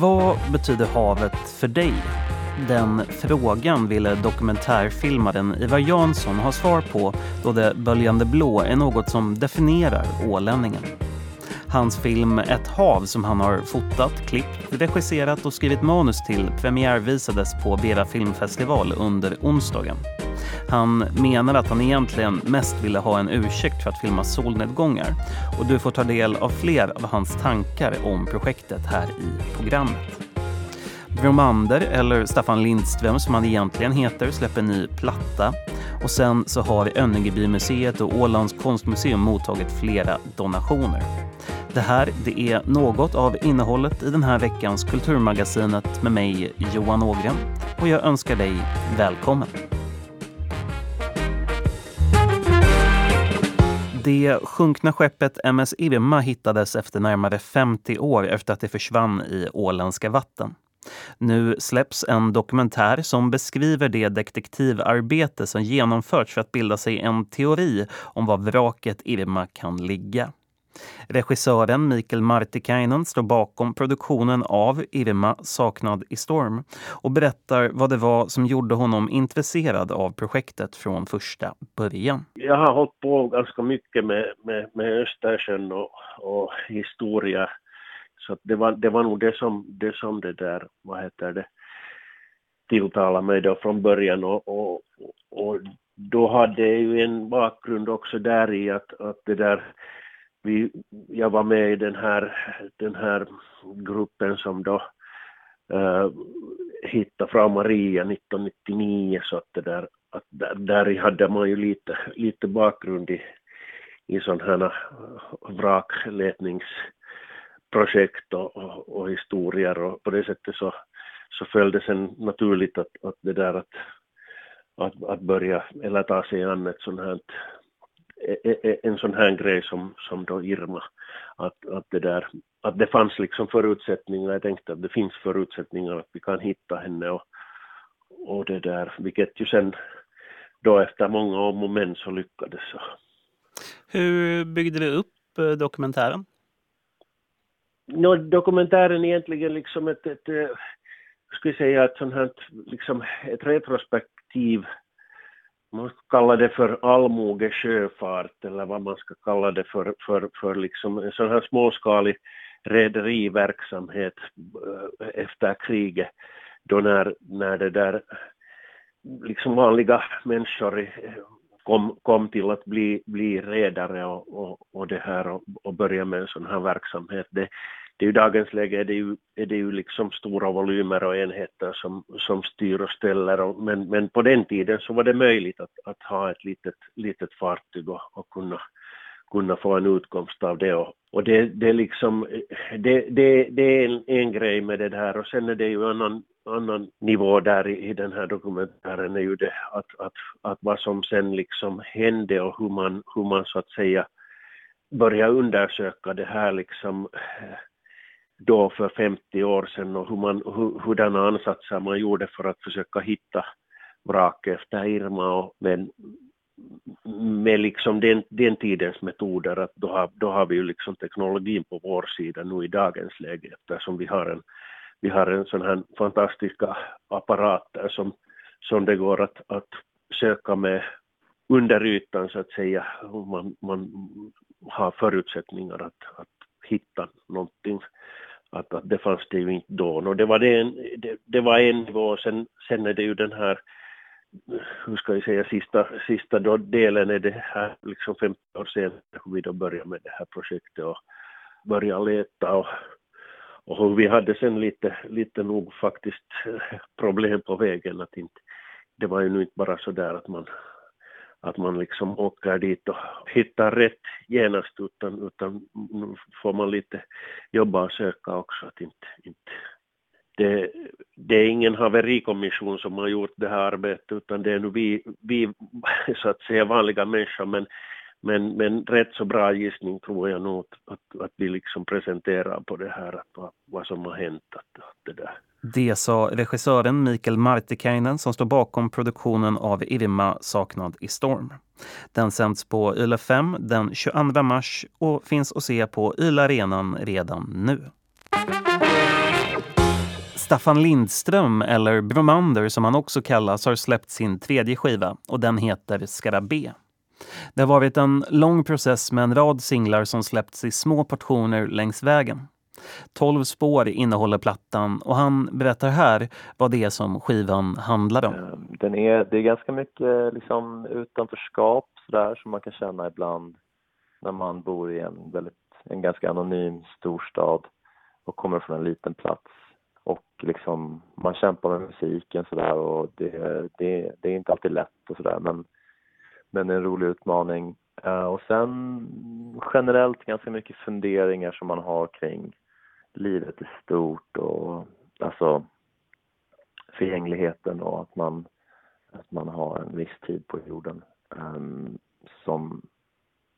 Vad betyder havet för dig? Den frågan ville dokumentärfilmaren Ivar Jansson ha svar på då det böljande blå är något som definierar ålänningen. Hans film Ett hav som han har fotat, klippt, regisserat och skrivit manus till premiärvisades på Vera filmfestival under onsdagen. Han menar att han egentligen mest ville ha en ursäkt för att filma solnedgångar och du får ta del av fler av hans tankar om projektet här i programmet. Bromander, eller Staffan Lindström som han egentligen heter, släpper ny platta. Och sen så har Önnegebymuseet och Ålands konstmuseum mottagit flera donationer. Det här det är något av innehållet i den här veckans Kulturmagasinet med mig, Johan Ågren. Och jag önskar dig välkommen. Det sjunkna skeppet MS Irma hittades efter närmare 50 år efter att det försvann i åländska vatten. Nu släpps en dokumentär som beskriver det detektivarbete som genomförts för att bilda sig en teori om var vraket Irma kan ligga. Regissören Mikael Martikainen står bakom produktionen av Irma saknad i storm och berättar vad det var som gjorde honom intresserad av projektet från första början. Jag har hållit på ganska mycket med, med, med Östersjön och, och historia. Så det var, det var nog det som, det som det där, vad heter det, tilltalade mig då från början och, och, och då hade jag ju en bakgrund också där i att, att det där vi, jag var med i den här, den här gruppen som då uh, hittade Frau Maria 1999 så att det där, att där, där hade man ju lite, lite bakgrund i, i sådana här eh, vrakletningsprojekt och, och, och, historier. Och på det sättet så, så föll det sen naturligt att, att det där att, att, att börja eller ta sig an ett sådant här en sån här grej som, som då Irma, att, att, det där, att det fanns liksom förutsättningar, jag tänkte att det finns förutsättningar att vi kan hitta henne och, och det där, vilket ju sen då efter många om och men så lyckades. Hur byggde du upp eh, dokumentären? No, dokumentären är egentligen liksom ett, ett, ett eh, skulle säga ett sånt här, liksom ett retrospektiv man ska kalla det för allmoge sjöfart eller vad man ska kalla det för, för, för liksom en sån här småskalig rederiverksamhet eh, efter kriget då när, när det där liksom vanliga människor eh, kom, kom till att bli, bli redare och, och, och det här och, och börja med en sån här verksamhet. Det, det är ju dagens läge är det ju, är det ju liksom stora volymer och enheter som, som styr och ställer. Och, men, men på den tiden så var det möjligt att, att ha ett litet, litet fartyg och, och kunna, kunna få en utkomst av det. Och, och det, det, liksom, det, det, det är en, en grej med det här och sen är det ju en annan, annan nivå där i, i den här dokumentären är ju det att, att, att vad som sen liksom hände och hur man, hur man så att säga börja undersöka det här liksom då för 50 år sedan och hur man, hur, hurdana ansatser man gjorde för att försöka hitta vrak efter Irma och men med liksom den, den tidens metoder att då har, då har vi ju liksom teknologin på vår sida nu i dagens läge eftersom vi har en, vi har en sån här fantastiska apparater som, som det går att, att söka med under ytan så att säga. Man, man har förutsättningar att, att hitta någonting att, att det fanns det ju inte då. Och det, var det, en, det, det var en nivå, sen, sen är det ju den här, hur ska jag säga, sista, sista då delen är det här liksom 50 år senare hur vi då började med det här projektet och började leta och, och hur vi hade sen lite, lite nog faktiskt problem på vägen att inte, det var ju nu inte bara så där att man att man liksom åker dit och hittar rätt genast utan, utan får man lite jobba och söka också. Att inte, inte, det, det är ingen haverikommission som har gjort det här arbetet utan det är nu vi, vi så att säga vanliga människor men, men, men rätt så bra gissning tror jag nog att, att, att vi liksom presenterar på det här att, vad som har hänt. Att, att det där. Det sa regissören Mikael Martikainen som står bakom produktionen av Irma saknad i storm. Den sänds på Yle 5 den 22 mars och finns att se på Yle Arenan redan nu. Staffan Lindström, eller Bromander som han också kallas, har släppt sin tredje skiva och den heter Skarabé. Det har varit en lång process med en rad singlar som släppts i små portioner längs vägen. Tolv spår innehåller plattan och han berättar här vad det är som skivan handlar om. Eh, den är, det är ganska mycket liksom utanförskap sådär som man kan känna ibland när man bor i en, väldigt, en ganska anonym storstad och kommer från en liten plats och liksom man kämpar med musiken sådär och det, det, det är inte alltid lätt och sådär men, men är en rolig utmaning. Uh, och sen generellt ganska mycket funderingar som man har kring livet i stort och alltså förgängligheten och att man, att man har en viss tid på jorden um, som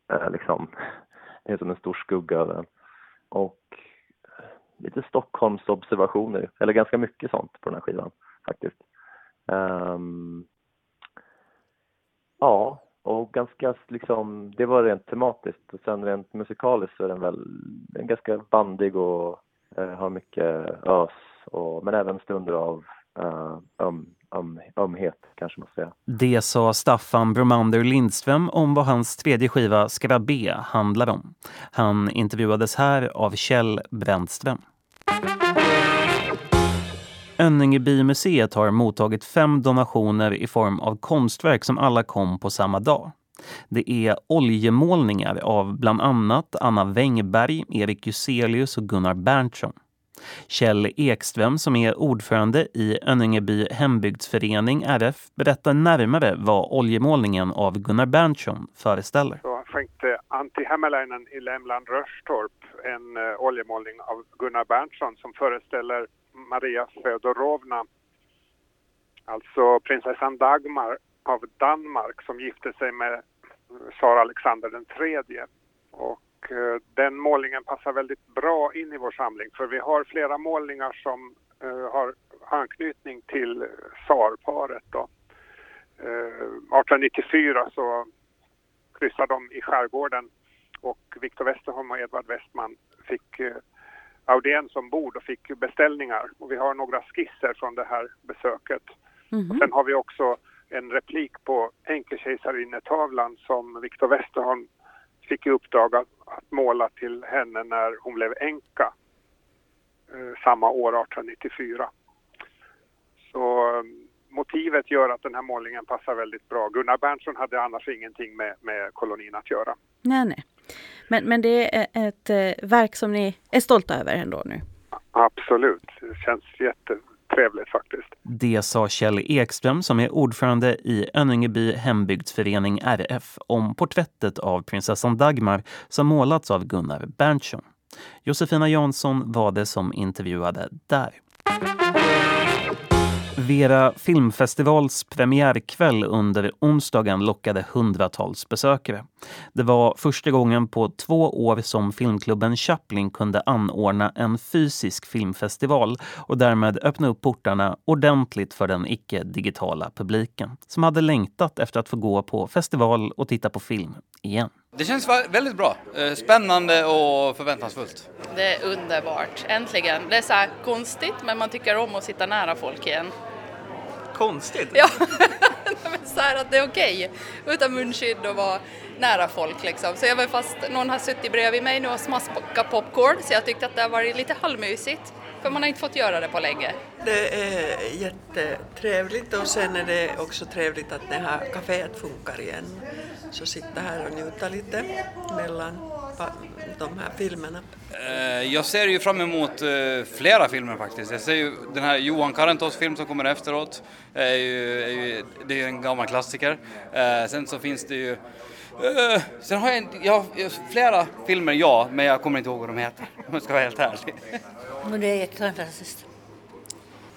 är liksom är som en stor skugga över en. Och lite Stockholms observationer, eller ganska mycket sånt på den här skivan faktiskt. Um, ja, och ganska liksom, det var rent tematiskt och sen rent musikaliskt så är den väl en ganska bandig och eh, har mycket ös och, men även stunder av uh, um, um, ömhet kanske man säga. Det sa Staffan Bromander Lindström om vad hans tredje skiva Skrabbe handlar om. Han intervjuades här av Kjell Brändström. Önningebymuseet har mottagit fem donationer i form av konstverk som alla kom på samma dag. Det är oljemålningar av bland annat Anna Wängberg, Erik Juselius och Gunnar Berntsson. Kjell Ekström som är ordförande i Önningeby hembygdsförening RF berättar närmare vad oljemålningen av Gunnar Berntsson föreställer. Så skänkte Antti Hämäläinen i Lämland Rörstorp en uh, oljemålning av Gunnar Berntsson som föreställer Maria Feodorovna, alltså prinsessan Dagmar av Danmark som gifte sig med tsar Alexander den tredje. Och uh, den målningen passar väldigt bra in i vår samling för vi har flera målningar som uh, har anknytning till tsarparet. Då. 1894 så kryssade de i skärgården och Viktor Westerholm och Edvard Westman fick eh, audiens ombord och fick beställningar. Och vi har några skisser från det här besöket. Mm. Och sen har vi också en replik på enkekejsarinnetavlan som Viktor Westerholm fick i uppdrag att, att, måla till henne när hon blev änka eh, samma år, 1894. Så motivet gör att den här målningen passar väldigt bra. Gunnar Berntsson hade annars ingenting med, med kolonin att göra. Nej, nej. Men, men det är ett eh, verk som ni är stolta över ändå nu? Absolut. Det känns trevligt faktiskt. Det sa Kjell Ekström som är ordförande i Önningeby hembygdsförening RF om porträttet av prinsessan Dagmar som målats av Gunnar Berntsson. Josefina Jansson var det som intervjuade där. Vera filmfestivals premiärkväll under onsdagen lockade hundratals besökare. Det var första gången på två år som filmklubben Chaplin kunde anordna en fysisk filmfestival och därmed öppna upp portarna ordentligt för den icke-digitala publiken som hade längtat efter att få gå på festival och titta på film igen. Det känns väldigt bra. Eh, spännande och förväntansfullt. Det är underbart. Äntligen. Det är så konstigt men man tycker om att sitta nära folk igen. Konstigt? Ja, så här att det är okej okay. utan munskydd och vara nära folk liksom. Så även fast någon har suttit bredvid mig nu och smaskat popcorn så jag tyckte att det har varit lite halvmysigt. För man har inte fått göra det på länge. Det är jättetrevligt och sen är det också trevligt att det här kaféet funkar igen. Så sitta här och njuta lite mellan de här filmerna. Eh, jag ser ju fram emot eh, flera filmer faktiskt. Jag ser ju den här Johan Karentos film som kommer efteråt. Är ju, är ju, det är en gammal klassiker. Eh, sen så finns det ju sen har jag, jag, flera filmer, ja, men jag kommer inte ihåg vad de heter om jag ska vara helt ärlig. Men det är jättefantastiskt.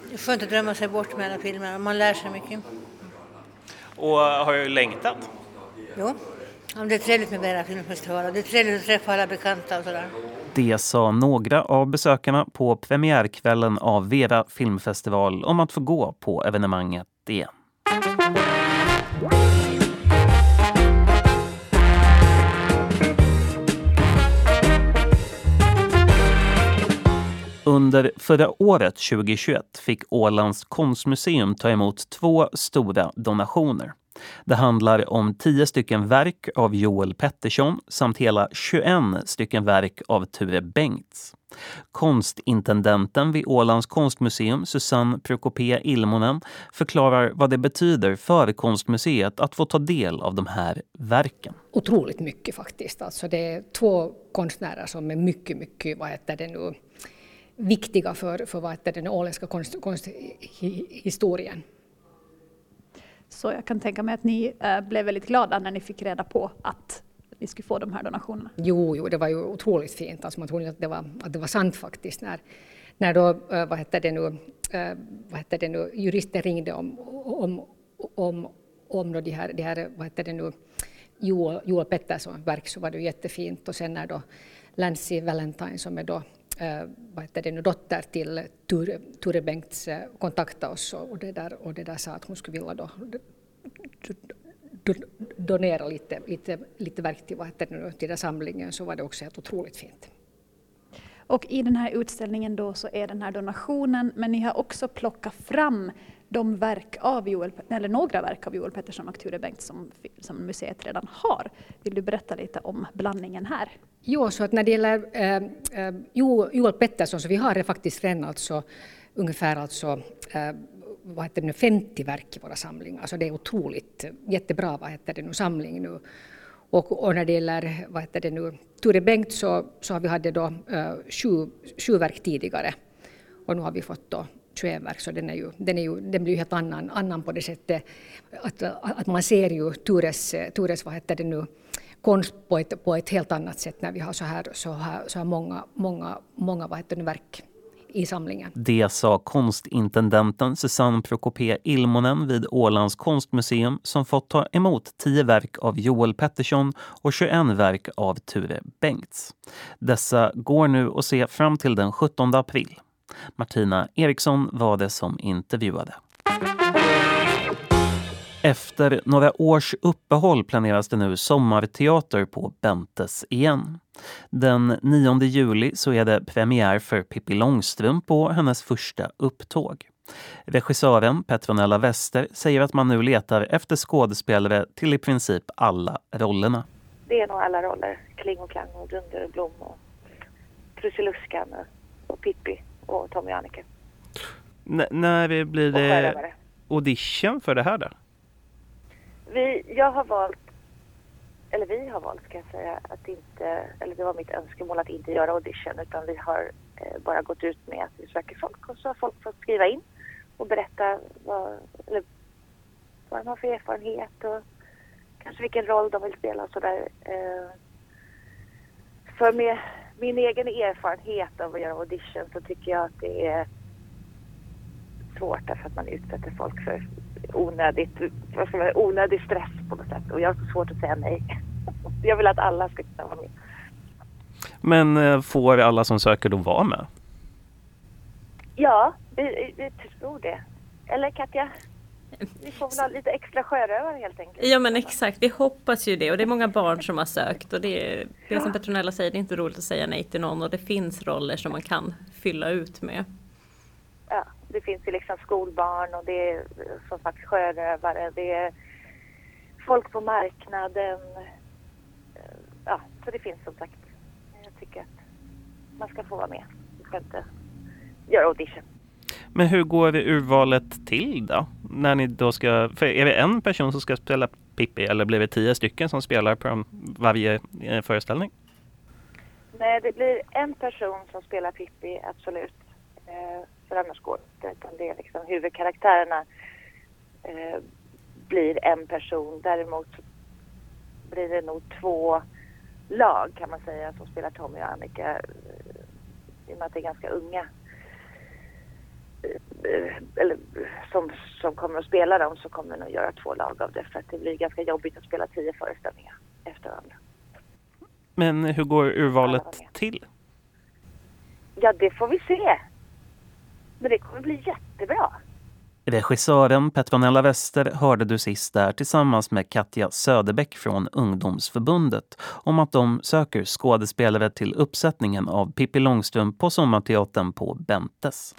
Det är skönt att drömma sig bort med alla filmerna, man lär sig mycket. Och har du längtat? Jo, det är trevligt med Vera filmfestival det är trevligt att träffa alla bekanta och sådär. Det sa några av besökarna på premiärkvällen av Vera filmfestival om att få gå på evenemanget igen. Under förra året, 2021, fick Ålands konstmuseum ta emot två stora donationer. Det handlar om 10 stycken verk av Joel Pettersson samt hela 21 stycken verk av Ture Bengts. Konstintendenten vid Ålands konstmuseum, Susanne Prokopé Ilmonen, förklarar vad det betyder för konstmuseet att få ta del av de här verken. Otroligt mycket faktiskt. Alltså det är två konstnärer som är mycket, mycket vad heter det nu, viktiga för, för vad den åländska konst, konsthistorien. Så jag kan tänka mig att ni äh, blev väldigt glada när ni fick reda på att ni skulle få de här donationerna. Jo, jo det var ju otroligt fint. Alltså man trodde att det var, att det var sant faktiskt. När, när då, äh, vad heter det nu, äh, vad heter det nu, juristen ringde om, om, om, om då de här, de här vad heter det nu, Joel, Joel Petterssons verk så var det ju jättefint. Och sen när då Lancy Valentine som är då Eh, vad heter det nu, dotter till Ture, Ture Bengts eh, kontakta kontaktade oss och det, där, och det där sa att hon skulle vilja då, do, donera lite, lite, lite verk till, vad heter det nu, till den samlingen så var det också helt otroligt fint. Och i den här utställningen då så är den här donationen, men ni har också plockat fram de verk av Joel, eller några verk av Joel Pettersson och Ture Bengt som, som museet redan har. Vill du berätta lite om blandningen här? Jo, så att när det gäller äh, Joel Pettersson så vi har det faktiskt redan alltså ungefär alltså äh, vad heter det nu, 50 verk i våra samlingar. Alltså det är otroligt jättebra vad heter det nu, samling nu. Och, och när det gäller vad heter det nu, Ture Bengt så, så har vi hade då uh, sju, sju verk tidigare och nu har vi fått då 21 verk så den, är ju, den, är ju, den blir ju helt annan, annan på det sättet att, att man ser ju Tures, Tures vad heter det nu, konst på ett, på ett helt annat sätt när vi har så här, så här, så här många, många, många vad heter det, verk i samlingen. Det sa konstintendenten Susanne Prokopé Ilmonen vid Ålands konstmuseum som fått ta emot 10 verk av Joel Pettersson och 21 verk av Ture Bengts. Dessa går nu att se fram till den 17 april. Martina Eriksson var det som intervjuade. Efter några års uppehåll planeras det nu sommarteater på Bentes igen. Den 9 juli så är det premiär för Pippi Långstrump på hennes första upptåg. Regissören Petronella Wester säger att man nu letar efter skådespelare till i princip alla rollerna. Det är nog alla roller. Kling och Klang och Dunder och Blom och Krusiluskan och Pippi och Tommy och Annika. N när blir det audition för det här då? Vi, jag har valt, eller vi har valt ska jag säga, att inte, eller det var mitt önskemål att inte göra audition utan vi har eh, bara gått ut med att vi söker folk och så har folk fått skriva in och berätta vad, eller, vad de har för erfarenhet och kanske vilken roll de vill spela och sådär. Eh, för med min egen erfarenhet av att göra audition så tycker jag att det är svårt därför att man utsätter folk för onödigt, vad ska man, onödig stress på något sätt och jag har så svårt att säga nej. Jag vill att alla ska kunna vara med. Men eh, får alla som söker då vara med? Ja, vi, vi tror det. Eller Katja? Vi får väl ha lite extra sjörövare helt enkelt. Ja men exakt, vi hoppas ju det och det är många barn som har sökt och det är, det är som Petronella säger, det är inte roligt att säga nej till någon och det finns roller som man kan fylla ut med. Ja, det finns ju liksom skolbarn och det är som sagt sjörövare, det är folk på marknaden. Ja, så det finns som sagt. Jag tycker att man ska få vara med. Man ska inte göra audition. Men hur går det urvalet till då? När ni då ska, för är det en person som ska spela Pippi eller blir det tio stycken som spelar på varje föreställning? Nej, det blir en person som spelar Pippi, absolut. Eh, för annars går det inte. Det är liksom huvudkaraktärerna eh, blir en person. Däremot blir det nog två lag kan man säga som spelar Tommy och Annika. Eh, I och med att det är ganska unga eller som, som kommer att spela dem så kommer vi nog göra två lag av det för att det blir ganska jobbigt att spela tio föreställningar efter varandra. Men hur går urvalet till? Ja, det får vi se. Men det kommer bli jättebra. Regissören Petronella Wester hörde du sist där tillsammans med Katja Söderbäck från Ungdomsförbundet om att de söker skådespelare till uppsättningen av Pippi Långstrump på Sommarteatern på Bentes.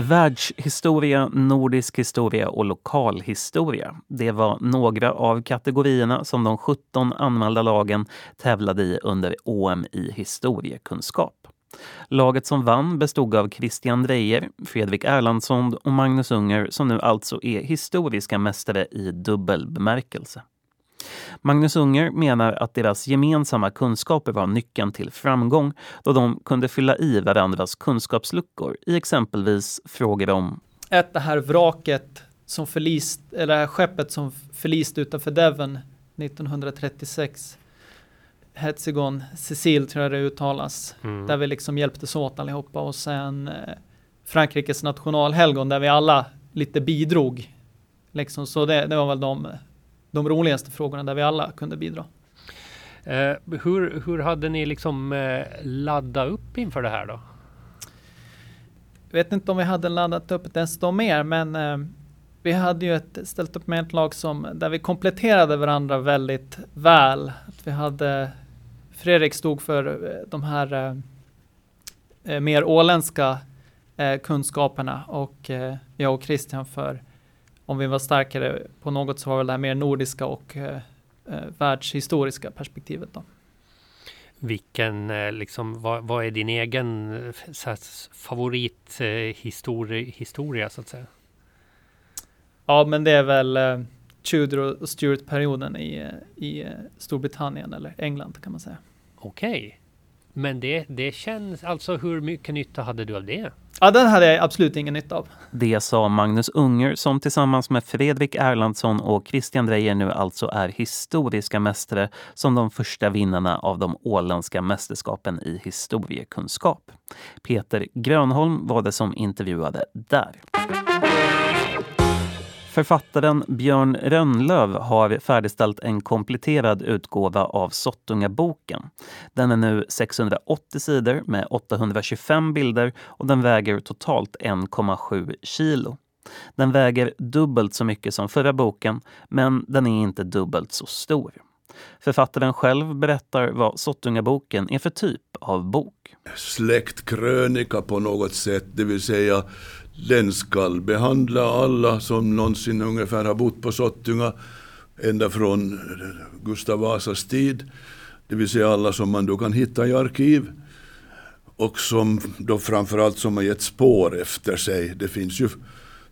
Världshistoria, nordisk historia och lokalhistoria. Det var några av kategorierna som de 17 anmälda lagen tävlade i under OM i historiekunskap. Laget som vann bestod av Christian Drejer, Fredrik Erlandsson och Magnus Unger som nu alltså är historiska mästare i dubbel bemärkelse. Magnus Unger menar att deras gemensamma kunskaper var nyckeln till framgång då de kunde fylla i varandras kunskapsluckor i exempelvis frågor om ett det här vraket som förlist, eller det här skeppet som förlist utanför Devon 1936 Hetzigon Cecil tror jag det uttalas. Mm. Där vi liksom hjälptes åt allihopa och sen eh, Frankrikes nationalhelgon där vi alla lite bidrog. Liksom, så det, det var väl de, de roligaste frågorna där vi alla kunde bidra. Eh, hur, hur hade ni liksom eh, laddat upp inför det här då? Jag vet inte om vi hade laddat upp desto mer, men eh, vi hade ju ett, ställt upp med ett lag som, där vi kompletterade varandra väldigt väl. Att vi hade Fredrik stod för eh, de här eh, eh, mer åländska eh, kunskaperna och jag och Christian för om vi var starkare på något så var väl det här mer nordiska och eh, världshistoriska perspektivet. Då. Vilken, liksom, vad, vad är din egen favorithistoria så att säga? Ja, men det är väl Tudor och Stuart-perioden i, i Storbritannien eller England kan man säga. Okej. Men det, det känns, alltså hur mycket nytta hade du av det? Ja, den hade jag absolut ingen nytta av. Det sa Magnus Unger som tillsammans med Fredrik Erlandsson och Christian Drejer nu alltså är historiska mästare som de första vinnarna av de åländska mästerskapen i historiekunskap. Peter Grönholm var det som intervjuade där. Författaren Björn Rönnlöv har färdigställt en kompletterad utgåva av Sottungaboken. Den är nu 680 sidor med 825 bilder och den väger totalt 1,7 kilo. Den väger dubbelt så mycket som förra boken, men den är inte dubbelt så stor. Författaren själv berättar vad Sottungaboken är för typ av bok. Släktkrönika på något sätt, det vill säga den skall behandla alla som någonsin ungefär har bott på Sottunga ända från Gustav Vasas tid. Det vill säga alla som man då kan hitta i arkiv. Och som då framförallt som har gett spår efter sig. Det finns ju,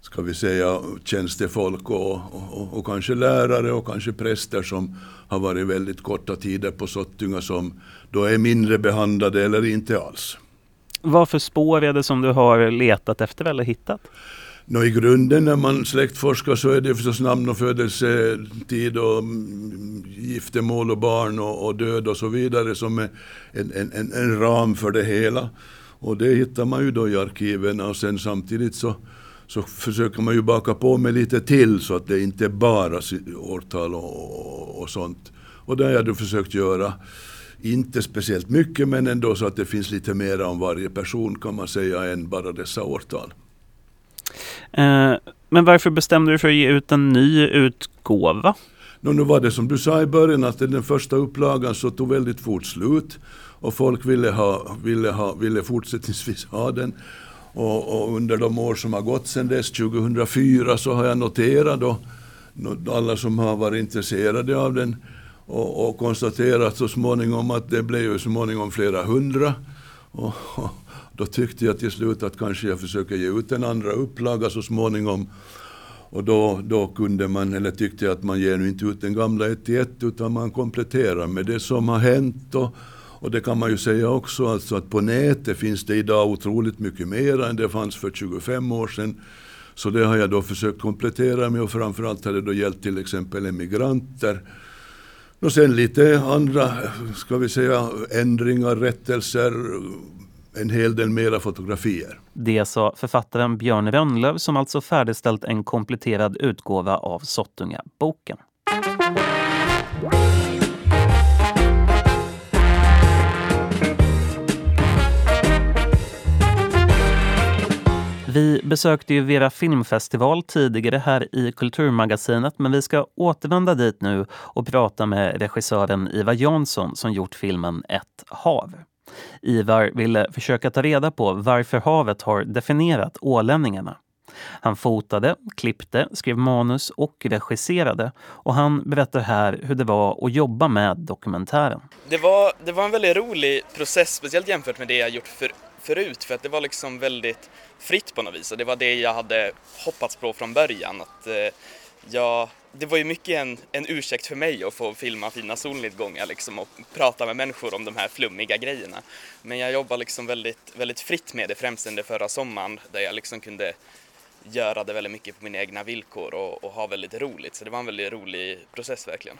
ska vi säga, tjänstefolk och, och, och kanske lärare och kanske präster som har varit väldigt korta tider på Sottunga som då är mindre behandlade eller inte alls. Vad för spår är det som du har letat efter eller hittat? Nå, I grunden när man släktforskar så är det förstås namn och födelsetid och mm, giftermål och barn och, och död och så vidare som är en, en, en, ram för det hela. Och det hittar man ju då i arkiven och sen samtidigt så, så försöker man ju baka på med lite till så att det inte är bara årtal och, och sånt. Och det har jag då försökt göra. Inte speciellt mycket men ändå så att det finns lite mer om varje person kan man säga än bara dessa årtal. Eh, men varför bestämde du för att ge ut en ny utgåva? No, nu var det som du sa i början att den första upplagan så tog väldigt fort slut och folk ville, ha, ville, ha, ville fortsättningsvis ha den. Och, och, under de år som har gått sedan dess, 2004, så har jag noterat då, alla som har varit intresserade av den och, och konstaterat så småningom att det blev ju så småningom flera hundra. Och, och, då tyckte jag till slut att kanske jag försöker ge ut en andra upplaga så småningom. Och då, då kunde man, eller tyckte jag att man ger nu inte ut den gamla ett i ett utan man kompletterar med det som har hänt. Och, och det kan man ju säga också, alltså att på nätet finns det idag otroligt mycket mer än det fanns för 25 år sedan. Så det har jag då försökt komplettera med och framförallt har det då gällt till exempel emigranter och sen lite andra, ska vi säga, ändringar, rättelser, en hel del mera fotografier. Det sa författaren Björn Rönnlöv som alltså färdigställt en kompletterad utgåva av Sottunga-boken. Vi besökte ju Vera filmfestival tidigare här i Kulturmagasinet men vi ska återvända dit nu och prata med regissören Ivar Jansson som gjort filmen Ett hav. Ivar ville försöka ta reda på varför havet har definierat ålänningarna. Han fotade, klippte, skrev manus och regisserade och han berättar här hur det var att jobba med dokumentären. Det var, det var en väldigt rolig process, speciellt jämfört med det jag gjort för, förut för att det var liksom väldigt fritt på något vis och det var det jag hade hoppats på från början. Att, eh, jag, det var ju mycket en, en ursäkt för mig att få filma fina solnedgångar liksom och prata med människor om de här flummiga grejerna. Men jag jobbade liksom väldigt, väldigt fritt med det främst under förra sommaren där jag liksom kunde göra det väldigt mycket på mina egna villkor och, och ha väldigt roligt. Så det var en väldigt rolig process verkligen.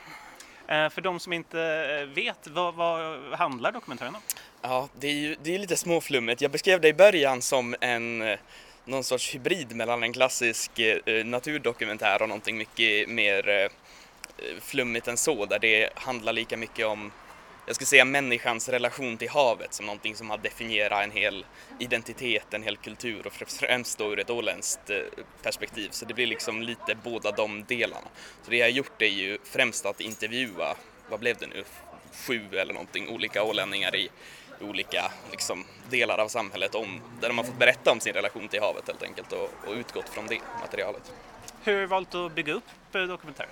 Eh, för de som inte eh, vet, vad, vad handlar dokumentären om? Ja, det är ju det är lite småflummigt. Jag beskrev det i början som en eh, någon sorts hybrid mellan en klassisk eh, eh naturdokumentär och någonting mycket mer eh, eh, flummigt än så, där det handlar lika mycket om jag skulle säga människans relation till havet som någonting som har definierat en hel identitet, en hel kultur och främst då ur ett åländskt eh, perspektiv. Så det blir liksom lite båda de delarna. Så det jag har gjort är ju främst att intervjua, vad blev det nu, sju eller någonting olika ålänningar i olika liksom, delar av samhället om, där de har fått berätta om sin relation till havet helt enkelt och, och utgått från det materialet. Hur har du valt att bygga upp eh, dokumentären?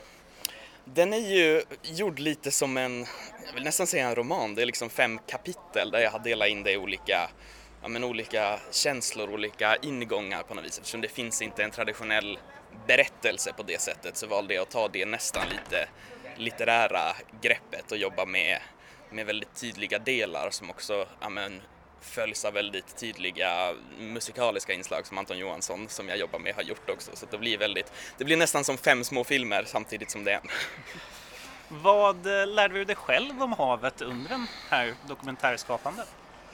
Den är ju gjord lite som en, jag vill nästan säga en roman, det är liksom fem kapitel där jag har delat in det i olika, ja, men olika känslor, olika ingångar på något vis. Eftersom det finns inte en traditionell berättelse på det sättet så valde jag att ta det nästan lite litterära greppet och jobba med, med väldigt tydliga delar som också ja, men, följs av väldigt tydliga musikaliska inslag som Anton Johansson som jag jobbar med har gjort också. Så det blir väldigt, det blir nästan som fem små filmer samtidigt som det är en. Vad eh, lärde du dig själv om havet under den här dokumentärskapandet?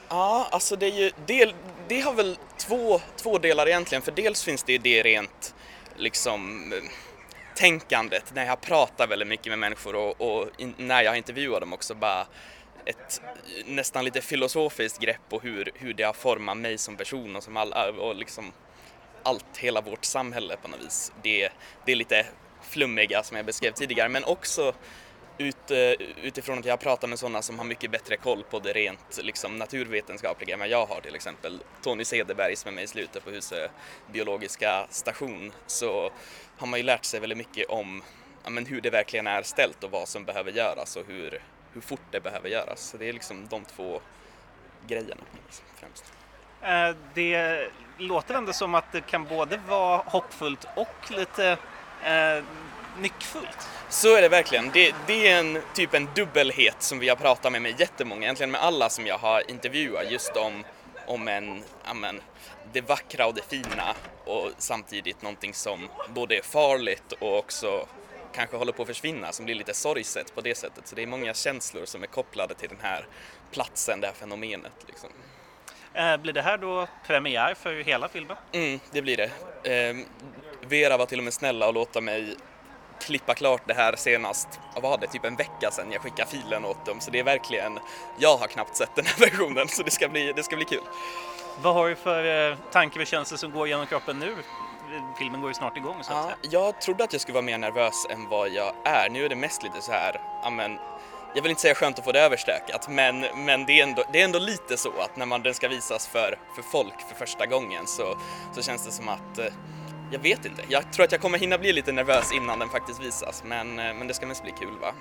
Ja, alltså det är ju, det, det har väl två, två delar egentligen, för dels finns det ju det rent liksom tänkandet när jag pratar väldigt mycket med människor och, och in, när jag intervjuar dem också bara ett nästan lite filosofiskt grepp på hur, hur det har format mig som person och som alla, och liksom allt, hela vårt samhälle på något vis. Det, det är lite flummiga som jag beskrev tidigare men också ut, eh, utifrån att jag pratar med sådana som har mycket bättre koll på det rent liksom, naturvetenskapliga än vad jag har till exempel. Tony Cederberg som är med i slutet på Husö biologiska station så har man ju lärt sig väldigt mycket om ja, men hur det verkligen är ställt och vad som behöver göras och hur, hur fort det behöver göras. Så det är liksom de två grejerna liksom, främst. Eh, det låter ändå som att det kan både vara hoppfullt och lite eh, nyckfullt. Så är det verkligen. Det, det, är en typ en dubbelhet som vi har pratat med med jättemånga, egentligen med alla som jag har intervjuat just om, om en, amen, det vackra och det fina och samtidigt någonting som både är farligt och också kanske håller på att försvinna, som blir lite sorgset på det sättet. Så det är många känslor som är kopplade till den här platsen, det här fenomenet. Liksom. Eh, blir det här då premiär för hela filmen? Mm, det blir det. Eh, Vera var till och med snälla och låta mig klippa klart det här senast, vad var det, typ en vecka sedan jag skickade filen åt dem. Så det är verkligen, jag har knappt sett den här versionen så det ska bli, det ska bli kul. Vad har du för eh, tankar och känslor som går genom kroppen nu filmen går ju snart igång så att ja, säga. Jag trodde att jag skulle vara mer nervös än vad jag är. Nu är det mest lite så här, amen, jag vill inte säga skönt att få det överstökat, men, men det, är ändå, det är ändå lite så att när man, den ska visas för, för folk för första gången så, så känns det som att eh, jag vet inte. Jag tror att jag kommer hinna bli lite nervös innan den faktiskt visas, men, eh, men det ska mest bli kul va?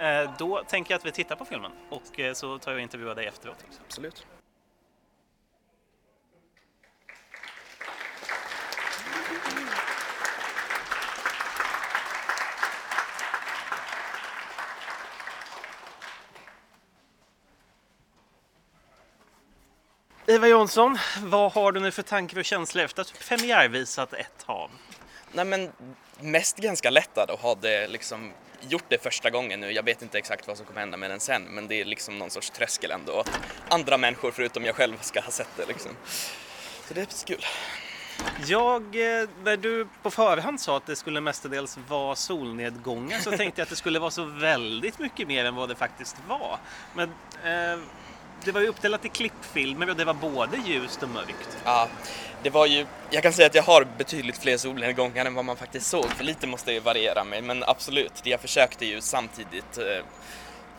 Eh, då tänker jag att vi tittar på filmen och så tar jag och intervjuar dig efteråt. Också. Absolut. Eva Jonsson, vad har du nu för tankar och känslor efter att premiärvisat Ett hav? Nej men mest ganska lättad att ha det liksom gjort det första gången nu. Jag vet inte exakt vad som kommer hända med den sen, men det är liksom någon sorts tröskel ändå. Att andra människor förutom jag själv ska ha sett det liksom. Så det är kul. Jag, eh, när du på förhand sa att det skulle mestadels vara solnedgångar så tänkte jag att det skulle vara så väldigt mycket mer än vad det faktiskt var. Men eh, det var ju uppdelat i klippfilmer och det var både ljust och mörkt. Ja, det var ju, jag kan säga att jag har betydligt fler solnedgångar än vad man faktiskt såg, för lite måste ju variera mig, men absolut, jag försökte ju samtidigt eh,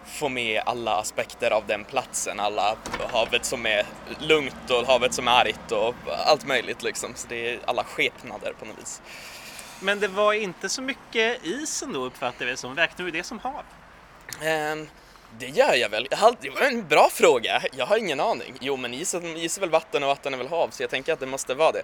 få med alla aspekter av den platsen, alla havet som är lugnt och havet som är argt och allt möjligt liksom, så det är alla skepnader på något vis. Men det var inte så mycket isen då uppfattar vi det som. Räknar du det som hav? Um, det gör jag väl. Det var en bra fråga. Jag har ingen aning. Jo, men is, is är väl vatten och vatten är väl hav, så jag tänker att det måste vara det.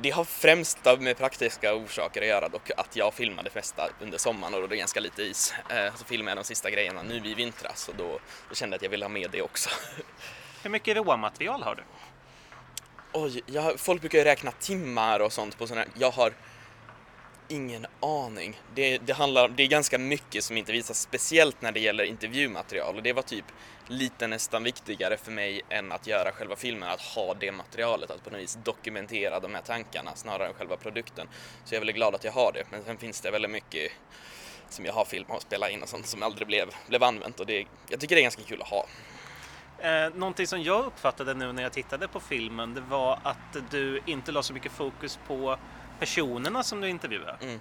Det har främst med praktiska orsaker att göra dock, att jag filmade mesta under sommaren och då är det ganska lite is. Eh, så filmade jag de sista grejerna nu i vintras och då, då kände jag att jag ville ha med det också. Hur mycket råmaterial har du? Oj, jag, folk brukar ju räkna timmar och sånt på sådana. Jag har ingen aning. Det, det, handlar, det är ganska mycket som inte visas, speciellt när det gäller intervjumaterial och det var typ lite nästan viktigare för mig än att göra själva filmen, att ha det materialet, att på något vis dokumentera de här tankarna snarare än själva produkten. Så jag är väldigt glad att jag har det, men sen finns det väldigt mycket som jag har filmat och spelat in och sånt som aldrig blev, blev använt och det, jag tycker det är ganska kul att ha. Eh, någonting som jag uppfattade nu när jag tittade på filmen, det var att du inte la så mycket fokus på personerna som du intervjuar. Mm.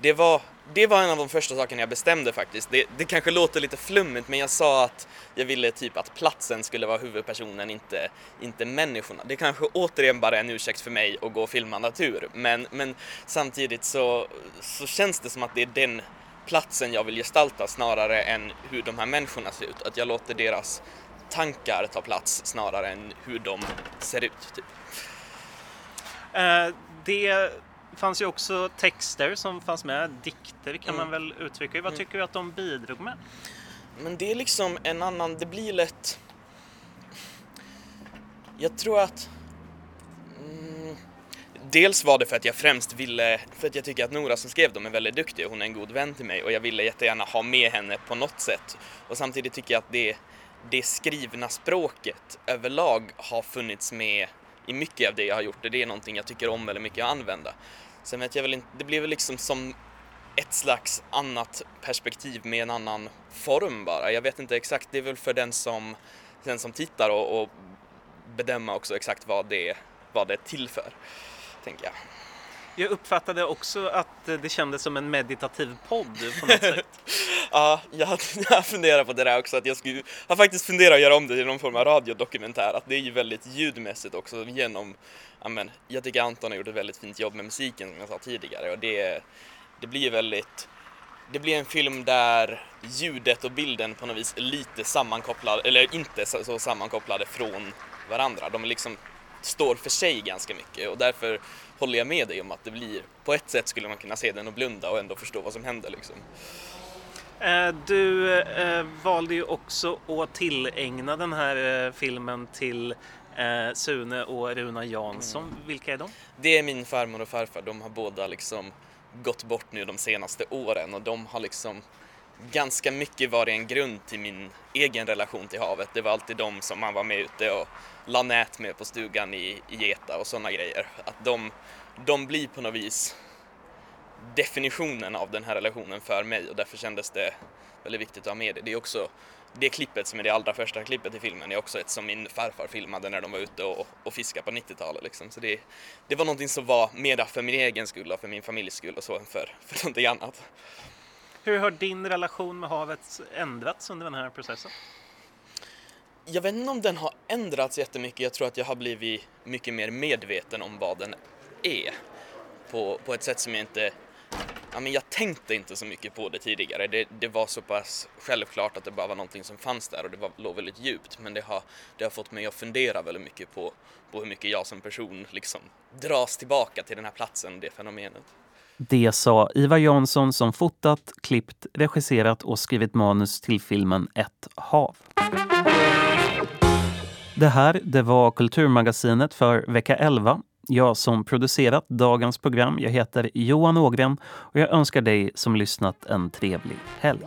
Det, var, det var en av de första sakerna jag bestämde faktiskt. Det, det kanske låter lite flummigt men jag sa att jag ville typ att platsen skulle vara huvudpersonen, inte, inte människorna. Det kanske återigen bara är en ursäkt för mig att gå och filma natur men, men samtidigt så, så känns det som att det är den platsen jag vill gestalta snarare än hur de här människorna ser ut. Att jag låter deras tankar ta plats snarare än hur de ser ut. Typ. Uh, det fanns ju också texter som fanns med, dikter kan mm. man väl uttrycka. Vad mm. tycker du att de bidrog med? Men det är liksom en annan, det blir lätt... Jag tror att... Mm, dels var det för att jag främst ville, för att jag tycker att Nora som skrev dem är väldigt duktig och hon är en god vän till mig och jag ville jättegärna ha med henne på något sätt. Och samtidigt tycker jag att det, det skrivna språket överlag har funnits med i mycket av det jag har gjort. Det är någonting jag tycker om väldigt mycket att använda. Sen vet jag väl inte, det blir väl liksom som ett slags annat perspektiv med en annan form bara. Jag vet inte exakt, det är väl för den som, den som tittar och, och bedöma också exakt vad det, vad det är till för, tänker jag. Jag uppfattade också att det kändes som en meditativ podd på något sätt. ja, jag har funderat på det där också, att jag skulle, har faktiskt funderat att göra om det till någon form av radiodokumentär, att det är ju väldigt ljudmässigt också genom, amen, jag tycker Anton har gjort ett väldigt fint jobb med musiken som jag sa tidigare och det, det blir väldigt det blir en film där ljudet och bilden på något vis är lite sammankopplade, eller inte så sammankopplade från varandra. De är liksom står för sig ganska mycket och därför håller jag med dig om att det blir, på ett sätt skulle man kunna se den och blunda och ändå förstå vad som händer liksom. Eh, du eh, valde ju också att tillägna den här eh, filmen till eh, Sune och Runa Jansson. Mm. Vilka är de? Det är min farmor och farfar. De har båda liksom gått bort nu de senaste åren och de har liksom ganska mycket varit en grund till min egen relation till havet. Det var alltid de som man var med ute och la nät med på stugan i, i Geta och sådana grejer. Att de, de blir på något vis definitionen av den här relationen för mig och därför kändes det väldigt viktigt att ha med det. Det är också det klippet som är det allra första klippet i filmen är också ett som min farfar filmade när de var ute och, och fiskade på 90-talet. Liksom. Så det, det var någonting som var mera för min egen skull och för min familjs skull och så än för, för någonting annat. Hur har din relation med havet ändrats under den här processen? Jag vet inte om den har ändrats jättemycket. Jag tror att jag har blivit mycket mer medveten om vad den är. På, på ett sätt som jag inte... Ja, men jag tänkte inte så mycket på det tidigare. Det, det var så pass självklart att det bara var någonting som fanns där och det var, låg väldigt djupt. Men det har, det har fått mig att fundera väldigt mycket på, på hur mycket jag som person liksom dras tillbaka till den här platsen, det fenomenet. Det sa Ivar Jansson som fotat, klippt, regisserat och skrivit manus till filmen Ett hav. Det här det var Kulturmagasinet för vecka 11. Jag som producerat dagens program, jag heter Johan Ågren och jag önskar dig som lyssnat en trevlig helg.